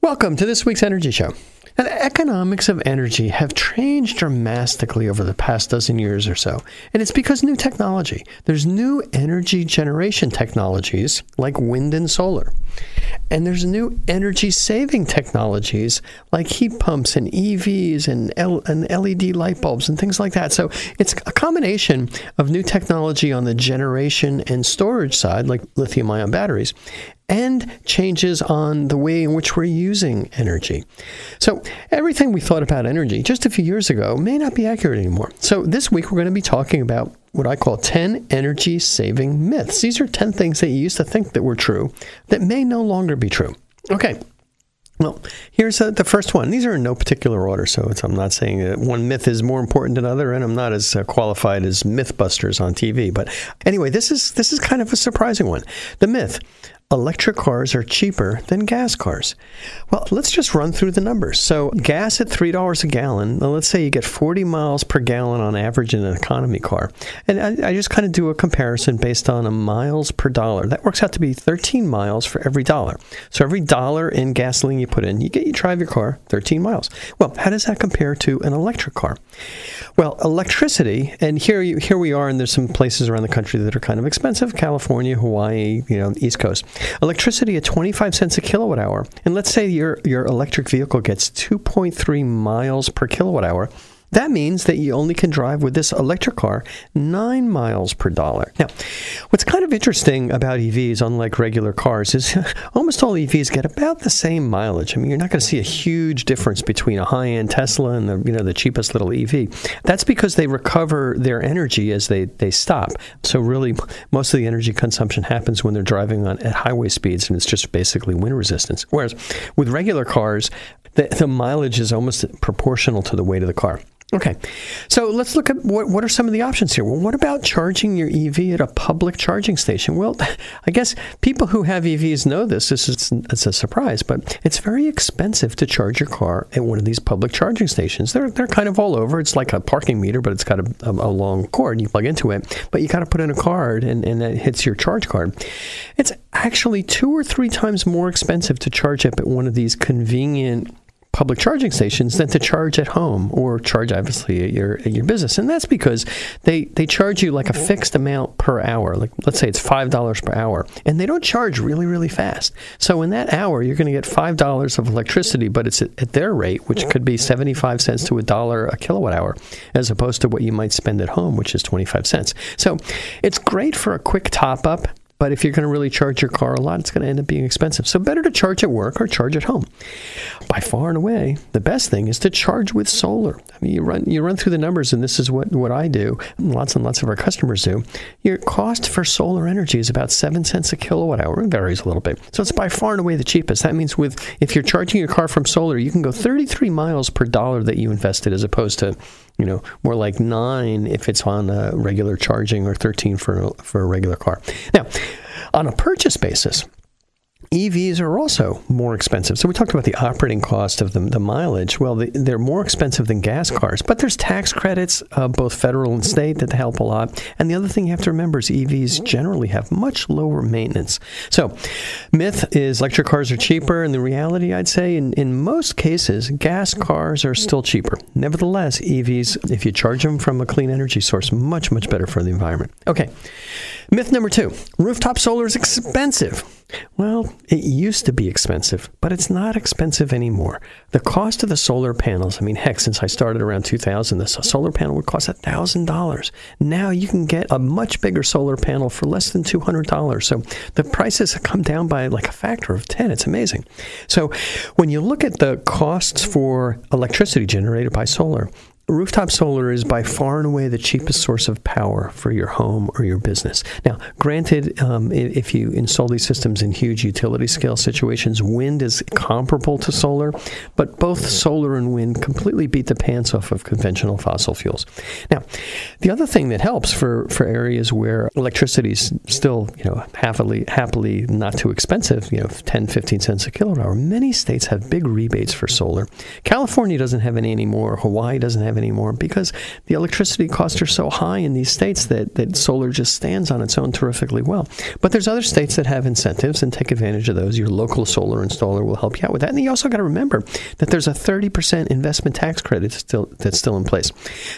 Welcome to this week's Energy Show. The economics of energy have changed dramatically over the past dozen years or so, and it's because new technology. There's new energy generation technologies like wind and solar, and there's new energy saving technologies like heat pumps and EVs and, L- and LED light bulbs and things like that. So it's a combination of new technology on the generation and storage side, like lithium ion batteries, and changes on the way in which we're using energy. So, everything we thought about energy just a few years ago may not be accurate anymore. So, this week we're going to be talking about what I call 10 energy saving myths. These are 10 things that you used to think that were true that may no longer be true. Okay. Well, here's uh, the first one. These are in no particular order, so I'm not saying that one myth is more important than another, and I'm not as uh, qualified as MythBusters on TV. But anyway, this is this is kind of a surprising one. The myth: electric cars are cheaper than gas cars. Well, let's just run through the numbers. So, gas at $3 a gallon, let's say you get 40 miles per gallon on average in an economy car. And I, I just kind of do a comparison based on a miles per dollar. That works out to be 13 miles for every dollar. So, every dollar in gasoline you put in, you get you drive your car 13 miles. Well, how does that compare to an electric car? Well, electricity, and here you, here we are, and there's some places around the country that are kind of expensive: California, Hawaii, you know, East Coast. Electricity at 25 cents a kilowatt hour, and let's say your your electric vehicle gets 2.3 miles per kilowatt hour. That means that you only can drive with this electric car 9 miles per dollar. Now, what's kind of interesting about EVs, unlike regular cars, is almost all EVs get about the same mileage. I mean, you're not going to see a huge difference between a high-end Tesla and the, you know, the cheapest little EV. That's because they recover their energy as they, they stop. So really, most of the energy consumption happens when they're driving on at highway speeds, and it's just basically wind resistance. Whereas with regular cars, the, the mileage is almost proportional to the weight of the car. Okay, so let's look at what, what are some of the options here. Well, what about charging your EV at a public charging station? Well, I guess people who have EVs know this. This is it's a surprise, but it's very expensive to charge your car at one of these public charging stations. They're they're kind of all over. It's like a parking meter, but it's got a, a, a long cord. You plug into it, but you got to put in a card, and and it hits your charge card. It's actually two or three times more expensive to charge up at one of these convenient public charging stations than to charge at home or charge obviously at your at your business. And that's because they they charge you like a fixed amount per hour. Like let's say it's five dollars per hour. And they don't charge really really fast. So in that hour you're going to get five dollars of electricity but it's at, at their rate which could be 75 cents to a dollar a kilowatt hour as opposed to what you might spend at home which is 25 cents. So it's great for a quick top up but if you're going to really charge your car a lot, it's going to end up being expensive. So better to charge at work or charge at home. By far and away, the best thing is to charge with solar. I mean, you run you run through the numbers, and this is what, what I do. Lots and lots of our customers do. Your cost for solar energy is about seven cents a kilowatt hour. It varies a little bit. So it's by far and away the cheapest. That means with if you're charging your car from solar, you can go 33 miles per dollar that you invested, as opposed to you know, more like nine if it's on a regular charging or 13 for, for a regular car. Now, on a purchase basis, EVs are also more expensive. So we talked about the operating cost of the, the mileage. Well, the, they're more expensive than gas cars, but there's tax credits, uh, both federal and state, that help a lot. And the other thing you have to remember is EVs generally have much lower maintenance. So, myth is electric cars are cheaper, and the reality, I'd say, in, in most cases, gas cars are still cheaper. Nevertheless, EVs, if you charge them from a clean energy source, much much better for the environment. Okay, myth number two: rooftop solar is expensive. Well, it used to be expensive, but it's not expensive anymore. The cost of the solar panels, I mean, heck, since I started around 2000, this solar panel would cost $1,000. Now you can get a much bigger solar panel for less than $200. So the prices have come down by like a factor of 10. It's amazing. So when you look at the costs for electricity generated by solar, Rooftop solar is by far and away the cheapest source of power for your home or your business. Now, granted, um, if you install these systems in huge utility scale situations, wind is comparable to solar, but both solar and wind completely beat the pants off of conventional fossil fuels. Now, the other thing that helps for, for areas where electricity is still, you know, happily, happily not too expensive, you know, 10, 15 cents a kilowatt hour, many states have big rebates for solar. California doesn't have any anymore. Hawaii doesn't have anymore because the electricity costs are so high in these states that, that solar just stands on its own terrifically well. But there's other states that have incentives and take advantage of those. Your local solar installer will help you out with that. And you also got to remember that there's a 30% investment tax credit still that's still in place.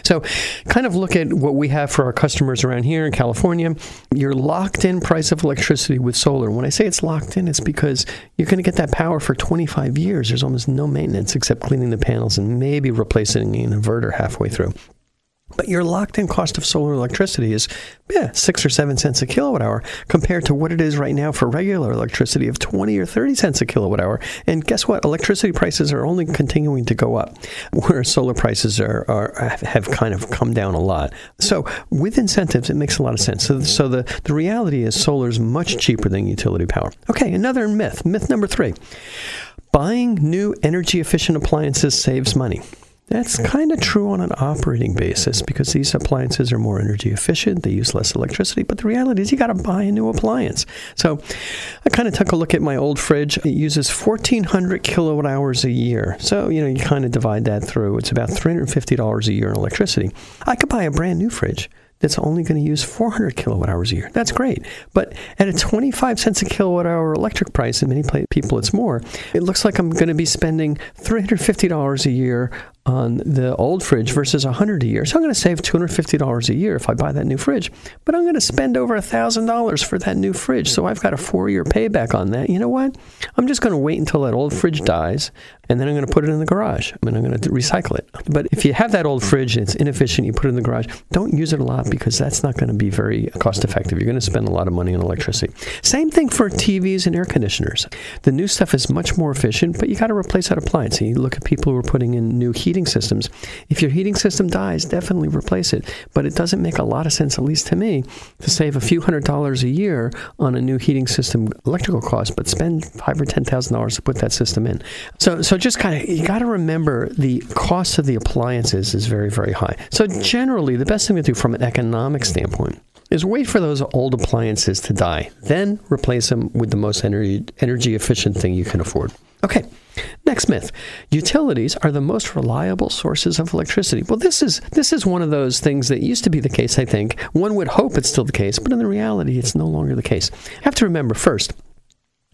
So kind of look at what we have for our customers around here in California. Your locked in price of electricity with solar. When I say it's locked in, it's because you're going to get that power for 25 years. There's almost no maintenance except cleaning the panels and maybe replacing an inverter halfway through. But your locked in cost of solar electricity is yeah, six or seven cents a kilowatt hour compared to what it is right now for regular electricity of 20 or 30 cents a kilowatt hour. And guess what? Electricity prices are only continuing to go up, whereas solar prices are, are have kind of come down a lot. So with incentives, it makes a lot of sense. So, so the, the reality is solar is much cheaper than utility power. Okay, another myth. Myth number three. Buying new energy efficient appliances saves money. That's kind of true on an operating basis because these appliances are more energy efficient, they use less electricity, but the reality is you got to buy a new appliance. So I kind of took a look at my old fridge. It uses 1400 kilowatt hours a year. So, you know, you kind of divide that through. It's about $350 a year in electricity. I could buy a brand new fridge that's only going to use 400 kilowatt hours a year. That's great. But at a 25 cents a kilowatt hour electric price, and many people it's more, it looks like I'm going to be spending $350 a year on the old fridge versus 100 a year. So I'm going to save $250 a year if I buy that new fridge. But I'm going to spend over $1,000 for that new fridge. So I've got a four year payback on that. You know what? I'm just going to wait until that old fridge dies and then I'm going to put it in the garage. Mean, I'm going to recycle it. But if you have that old fridge and it's inefficient, you put it in the garage, don't use it a lot because that's not going to be very cost effective. You're going to spend a lot of money on electricity. Same thing for TVs and air conditioners. The new stuff is much more efficient, but you got to replace that appliance. You look at people who are putting in new heating systems. If your heating system dies, definitely replace it. But it doesn't make a lot of sense, at least to me, to save a few hundred dollars a year on a new heating system electrical cost, but spend five or ten thousand dollars to put that system in. So, so just kind of you got to remember the cost of the appliances is very, very high. So generally, the best thing to do from an economic standpoint is wait for those old appliances to die, then replace them with the most energy energy efficient thing you can afford. Okay. Next myth. Utilities are the most reliable sources of electricity. Well, this is this is one of those things that used to be the case, I think. One would hope it's still the case, but in the reality it's no longer the case. You have to remember first,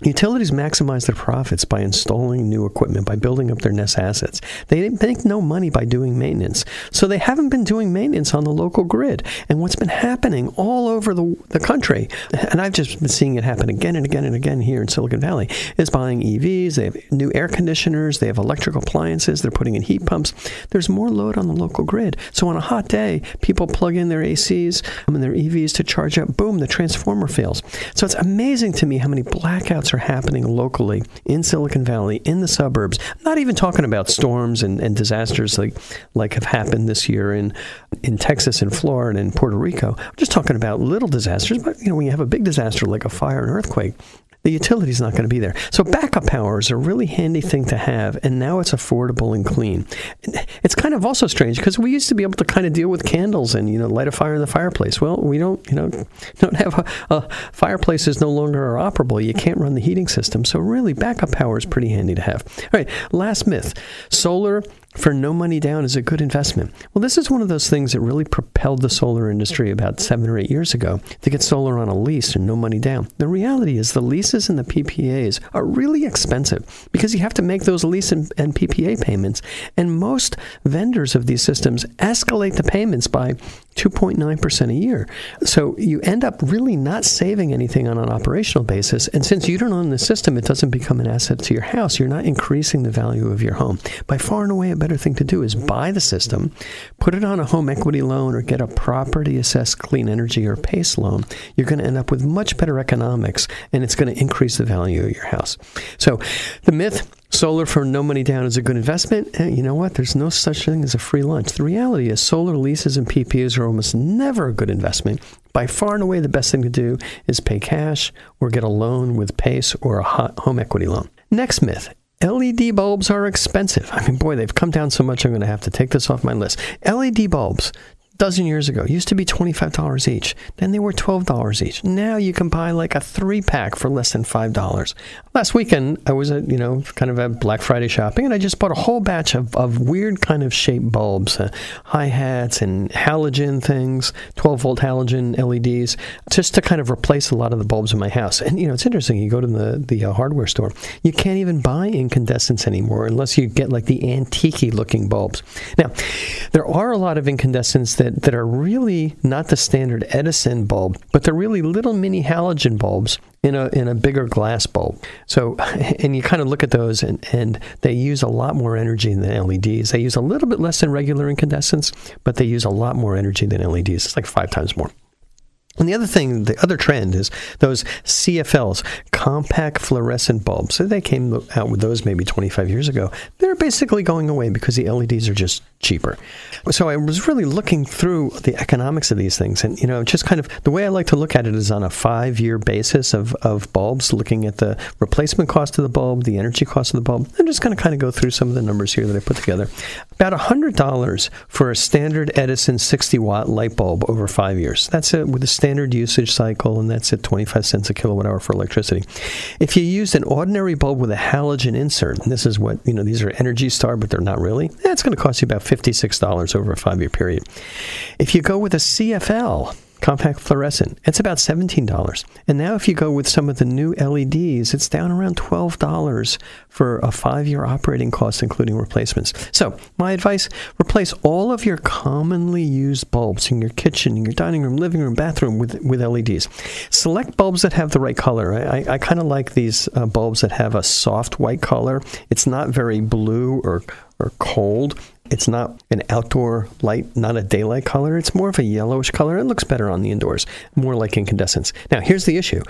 Utilities maximize their profits by installing new equipment, by building up their net assets. They make no money by doing maintenance. So they haven't been doing maintenance on the local grid. And what's been happening all over the, the country, and I've just been seeing it happen again and again and again here in Silicon Valley, is buying EVs, they have new air conditioners, they have electrical appliances, they're putting in heat pumps. There's more load on the local grid. So on a hot day, people plug in their ACs um, and their EVs to charge up. Boom, the transformer fails. So it's amazing to me how many blackouts are happening locally in Silicon Valley, in the suburbs. I'm not even talking about storms and, and disasters like like have happened this year in in Texas and Florida and Puerto Rico. I'm just talking about little disasters, but you know, when you have a big disaster like a fire and earthquake, the utility's not going to be there. So backup power is a really handy thing to have, and now it's affordable and clean. It's kind of also strange because we used to be able to kind of deal with candles and you know light a fire in the fireplace. Well, we don't you know don't have a, a fireplace is no longer operable. You can't run the heating system. So really, backup power is pretty handy to have. All right, last myth: solar for no money down is a good investment. Well, this is one of those things that really propelled the solar industry about seven or eight years ago to get solar on a lease and no money down. The reality is the leases and the PPAs are really expensive because you have to make those lease and, and PPA payments. And most vendors of these systems escalate the payments by 2.9% a year. So you end up really not saving anything on an operational basis. And since you don't own the system, it doesn't become an asset to your house. You're not increasing the value of your home. By far and away, a better thing to do is buy the system, put it on a home equity loan, or get a property assessed clean energy or PACE loan. You're going to end up with much better economics, and it's going to increase the value of your house. So the myth Solar for no money down is a good investment. You know what? There's no such thing as a free lunch. The reality is, solar leases and PPAs are almost never a good investment. By far and away, the best thing to do is pay cash or get a loan with PACE or a home equity loan. Next myth LED bulbs are expensive. I mean, boy, they've come down so much, I'm going to have to take this off my list. LED bulbs dozen years ago used to be $25 each. Then they were $12 each. Now you can buy like a three pack for less than $5. Last weekend, I was at, you know, kind of at Black Friday shopping and I just bought a whole batch of, of weird kind of shaped bulbs, uh, hi hats and halogen things, 12 volt halogen LEDs, just to kind of replace a lot of the bulbs in my house. And, you know, it's interesting. You go to the, the uh, hardware store, you can't even buy incandescents anymore unless you get like the antique looking bulbs. Now, there are a lot of incandescents that, that are really not the standard Edison bulb, but they're really little mini halogen bulbs in a in a bigger glass bulb. So, and you kind of look at those, and and they use a lot more energy than LEDs. They use a little bit less than regular incandescents, but they use a lot more energy than LEDs. It's like five times more. And the other thing, the other trend is those CFLs, compact fluorescent bulbs. So they came out with those maybe 25 years ago. They're basically going away because the LEDs are just cheaper. So I was really looking through the economics of these things, and you know, just kind of the way I like to look at it is on a five-year basis of, of bulbs, looking at the replacement cost of the bulb, the energy cost of the bulb. I'm just going to kind of go through some of the numbers here that I put together. About $100 for a standard Edison 60 watt light bulb over five years. That's it with a standard usage cycle, and that's at 25 cents a kilowatt hour for electricity. If you used an ordinary bulb with a halogen insert, and this is what, you know, these are Energy Star, but they're not really, that's going to cost you about $56 over a five year period. If you go with a CFL, compact fluorescent. It's about $17. And now, if you go with some of the new LEDs, it's down around $12 for a five year operating cost, including replacements. So, my advice replace all of your commonly used bulbs in your kitchen, in your dining room, living room, bathroom with, with LEDs. Select bulbs that have the right color. I, I, I kind of like these uh, bulbs that have a soft white color. It's not very blue or, or cold. It's not an outdoor light, not a daylight color. It's more of a yellowish color. It looks better on the indoors, more like incandescents. Now, here's the issue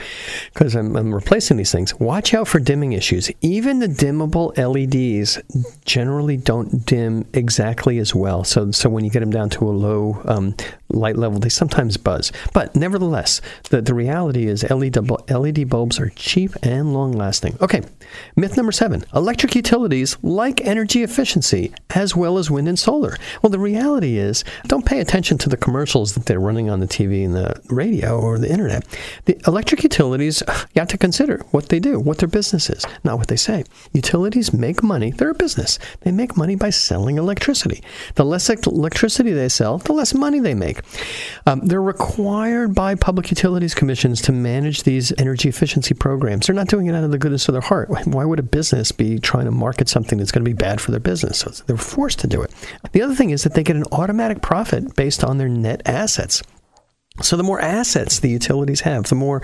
because I'm, I'm, replacing these things. Watch out for dimming issues. Even the dimmable LEDs generally don't dim exactly as well. So, so when you get them down to a low um, light level, they sometimes buzz. But nevertheless, the, the reality is LED, LED bulbs are cheap and long lasting. Okay, myth number seven electric utilities like energy efficiency as well as wind and solar. Well, the reality is don't pay attention to the commercials that they're running on the TV and the radio or the internet. The electric utilities, you have to consider what they do, what their business is, not what they say. Utilities make money, they're a business. They make money by selling electricity. The less electricity they sell, the less money they make. Um, they're required by public utilities commissions to manage these energy efficiency programs. They're not doing it out of the goodness of their heart. Why would a business be trying to market something that's going to be bad for their business? So they're forced to do it. The other thing is that they get an automatic profit based on their net assets. So the more assets the utilities have, the more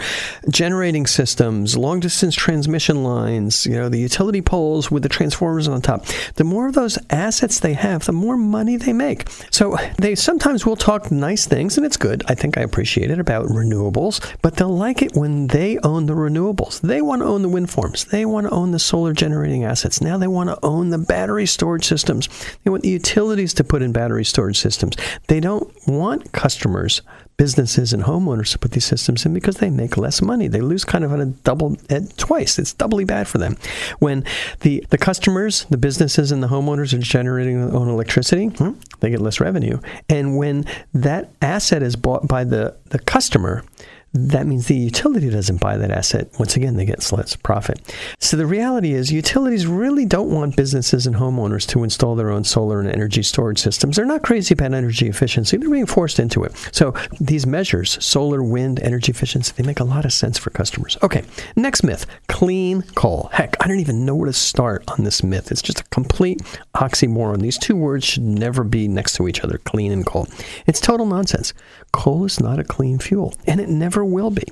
generating systems, long distance transmission lines, you know, the utility poles with the transformers on top, the more of those assets they have, the more money they make. So they sometimes will talk nice things and it's good. I think I appreciate it about renewables, but they'll like it when they own the renewables. They want to own the wind farms. They want to own the solar generating assets. Now they want to own the battery storage systems. They want the utilities to put in battery storage systems. They don't want customers businesses and homeowners to put these systems in because they make less money. They lose kind of on a double twice. It's doubly bad for them. When the, the customers, the businesses, and the homeowners are generating their own electricity, hmm, they get less revenue. And when that asset is bought by the, the customer, that means the utility doesn't buy that asset. Once again, they get less profit. So the reality is, utilities really don't want businesses and homeowners to install their own solar and energy storage systems. They're not crazy about energy efficiency, they're being forced into it. So these measures, solar, wind, energy efficiency, they make a lot of sense for customers. Okay, next myth clean coal. Heck, I don't even know where to start on this myth. It's just a complete oxymoron. These two words should never be next to each other clean and coal. It's total nonsense. Coal is not a clean fuel, and it never will be.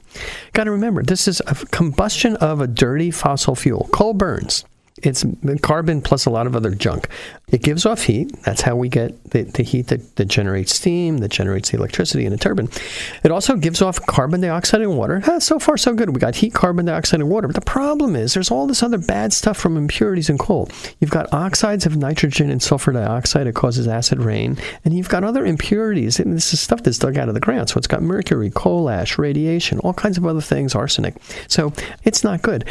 Got to remember, this is a combustion of a dirty fossil fuel. Coal burns. It's carbon plus a lot of other junk. It gives off heat. That's how we get the, the heat that, that, generates steam, that generates the electricity in a turbine. It also gives off carbon dioxide and water. So far, so good. We got heat, carbon dioxide, and water. But the problem is there's all this other bad stuff from impurities in coal. You've got oxides of nitrogen and sulfur dioxide. It causes acid rain. And you've got other impurities. And this is stuff that's dug out of the ground. So it's got mercury, coal ash, radiation, all kinds of other things, arsenic. So it's not good.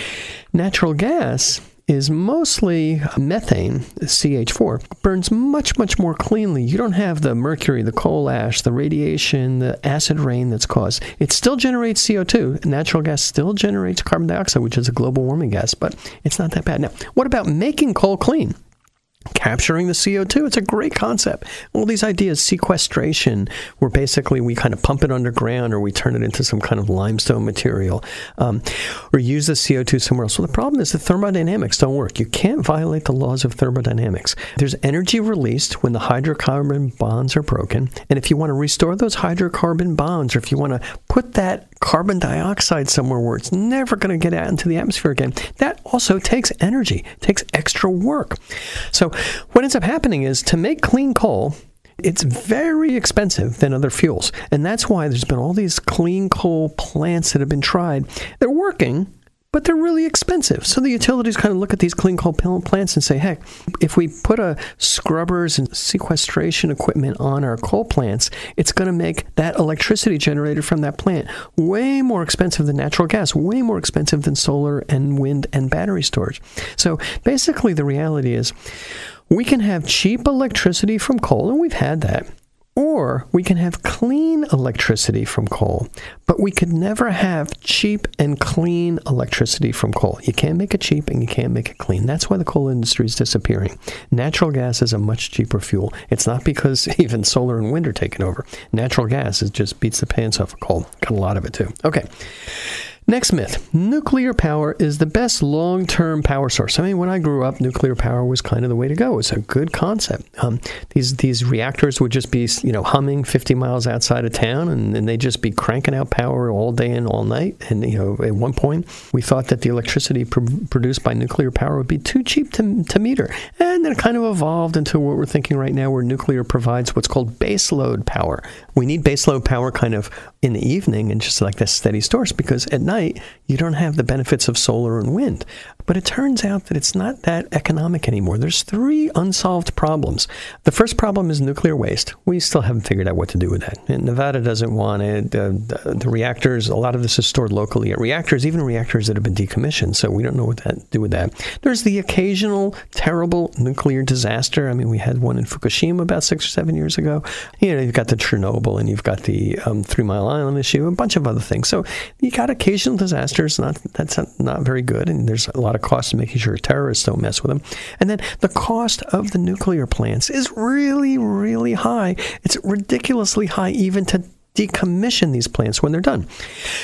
Natural gas is mostly methane, CH4, burns much, much more cleanly. You don't have the mercury, the coal ash, the radiation, the acid rain that's caused. It still generates CO2. Natural gas still generates carbon dioxide, which is a global warming gas, but it's not that bad. Now, what about making coal clean? Capturing the CO2. It's a great concept. All these ideas, sequestration, where basically we kind of pump it underground or we turn it into some kind of limestone material um, or use the CO2 somewhere else. Well, the problem is the thermodynamics don't work. You can't violate the laws of thermodynamics. There's energy released when the hydrocarbon bonds are broken. And if you want to restore those hydrocarbon bonds or if you want to put that carbon dioxide somewhere where it's never going to get out into the atmosphere again, that also takes energy, takes extra work. So what ends up happening is to make clean coal, it's very expensive than other fuels. And that's why there's been all these clean coal plants that have been tried. They're working, but they're really expensive. So the utilities kind of look at these clean coal plants and say, heck, if we put a scrubbers and sequestration equipment on our coal plants, it's going to make that electricity generated from that plant way more expensive than natural gas, way more expensive than solar and wind and battery storage. So basically, the reality is we can have cheap electricity from coal, and we've had that. Or we can have clean electricity from coal, but we could never have cheap and clean electricity from coal. You can't make it cheap and you can't make it clean. That's why the coal industry is disappearing. Natural gas is a much cheaper fuel. It's not because even solar and wind are taking over. Natural gas is just beats the pants off of coal. Got a lot of it too. Okay. Next myth nuclear power is the best long term power source. I mean, when I grew up, nuclear power was kind of the way to go. It's a good concept. Um, these, these reactors would just be you know, humming 50 miles outside of town, and, and they'd just be cranking out power all day and all night. And you know, at one point, we thought that the electricity pr- produced by nuclear power would be too cheap to, to meter. And then it kind of evolved into what we're thinking right now, where nuclear provides what's called baseload power. We need baseload power kind of in the evening and just like this steady source because at night you don't have the benefits of solar and wind. But it turns out that it's not that economic anymore. There's three unsolved problems. The first problem is nuclear waste. We still haven't figured out what to do with that. And Nevada doesn't want it. The, the, reactors, a lot of this is stored locally at reactors, even reactors that have been decommissioned. So we don't know what to do with that. There's the occasional terrible nuclear disaster. I mean, we had one in Fukushima about six or seven years ago. You know, you've got the Chernobyl and you've got the um, Three Mile Island issue, a bunch of other things. So you got occasional disasters. Not that's not, very good, and there's a lot of cost in making sure terrorists don't mess with them. And then the cost of the nuclear plants is really, really high. It's ridiculously high, even to decommission these plants when they're done.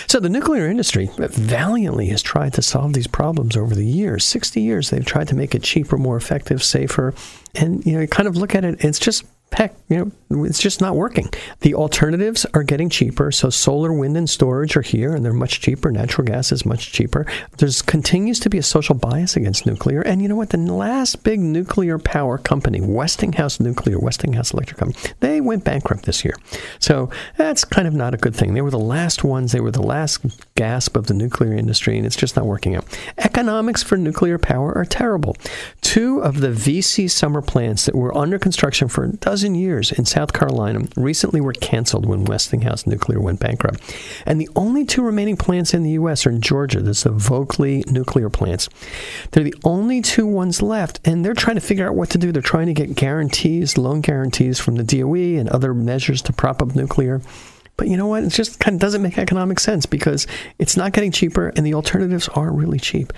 So the nuclear industry valiantly has tried to solve these problems over the years. 60 years they've tried to make it cheaper, more effective, safer. And you know, you kind of look at it, it's just heck, you know, it's just not working. The alternatives are getting cheaper. So solar, wind, and storage are here, and they're much cheaper. Natural gas is much cheaper. There's continues to be a social bias against nuclear. And you know what? The last big nuclear power company, Westinghouse Nuclear, Westinghouse Electric Company, they went bankrupt this year. So that's kind of not a good thing. They were the last ones. They were the last gasp of the nuclear industry, and it's just not working out. Economics for nuclear power are terrible. Two of the V.C. Summer plants that were under construction for dozen years in South Carolina recently were canceled when Westinghouse Nuclear went bankrupt. And the only two remaining plants in the U.S. are in Georgia. There's the Vogtle nuclear plants. They're the only two ones left, and they're trying to figure out what to do. They're trying to get guarantees, loan guarantees from the DOE and other measures to prop up nuclear. But you know what? It just kind of doesn't make economic sense because it's not getting cheaper and the alternatives are really cheap.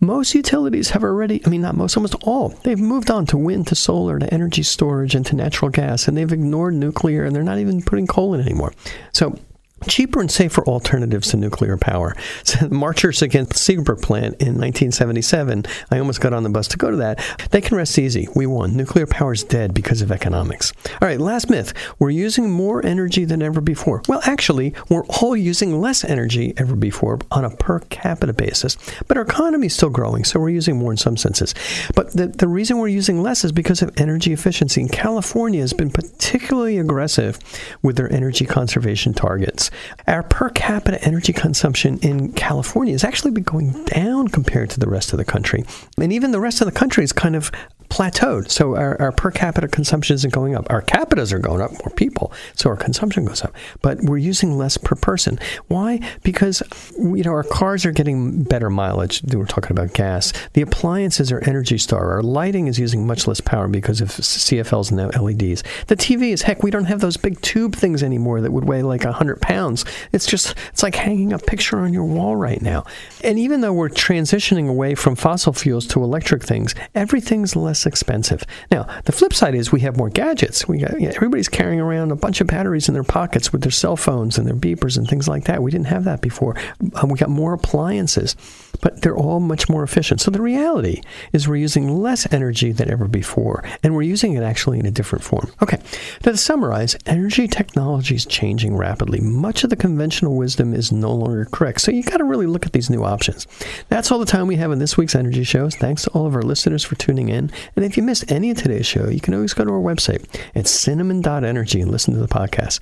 Most utilities have already, I mean, not most, almost all, they've moved on to wind, to solar, to energy storage, and to natural gas, and they've ignored nuclear and they're not even putting coal in anymore. So cheaper and safer alternatives to nuclear power. So marchers against the Seabrook plant in 1977, I almost got on the bus to go to that. They can rest easy. We won. Nuclear power is dead because of economics. All right, last myth. We're using more energy than ever before. Well, actually, we're all using less energy ever before on a per capita basis. But our economy is still growing, so we're using more in some senses. But the, the reason we're using less is because of energy efficiency. And California has been particularly aggressive with their energy conservation targets. Our per capita energy consumption in California has actually been going down compared to the rest of the country. And even the rest of the country is kind of plateaued. So our, our per capita consumption isn't going up. Our capitas are going up, more people, so our consumption goes up. But we're using less per person. Why? Because you know our cars are getting better mileage. We're talking about gas. The appliances are Energy Star. Our lighting is using much less power because of CFLs and now LEDs. The TV is heck. We don't have those big tube things anymore that would weigh like hundred pounds. It's just it's like hanging a picture on your wall right now. And even though we're transitioning away from fossil fuels to electric things, everything's less expensive. Now, the flip side is we have more gadgets. We got, you know, everybody's carrying around a bunch of batteries in their pockets with their cell phones and their beepers and things like that. We didn't have that before. Um, we got more appliances, but they're all much more efficient. So the reality is we're using less energy than ever before, and we're using it actually in a different form. Okay, now to summarize, energy technology is changing rapidly. Much of the conventional wisdom is no longer correct. So you got to really look at these new options. That's all the time we have in this week's Energy Shows. Thanks to all of our listeners for tuning in. And if you missed any of today's show, you can always go to our website at cinnamon.energy and listen to the podcast.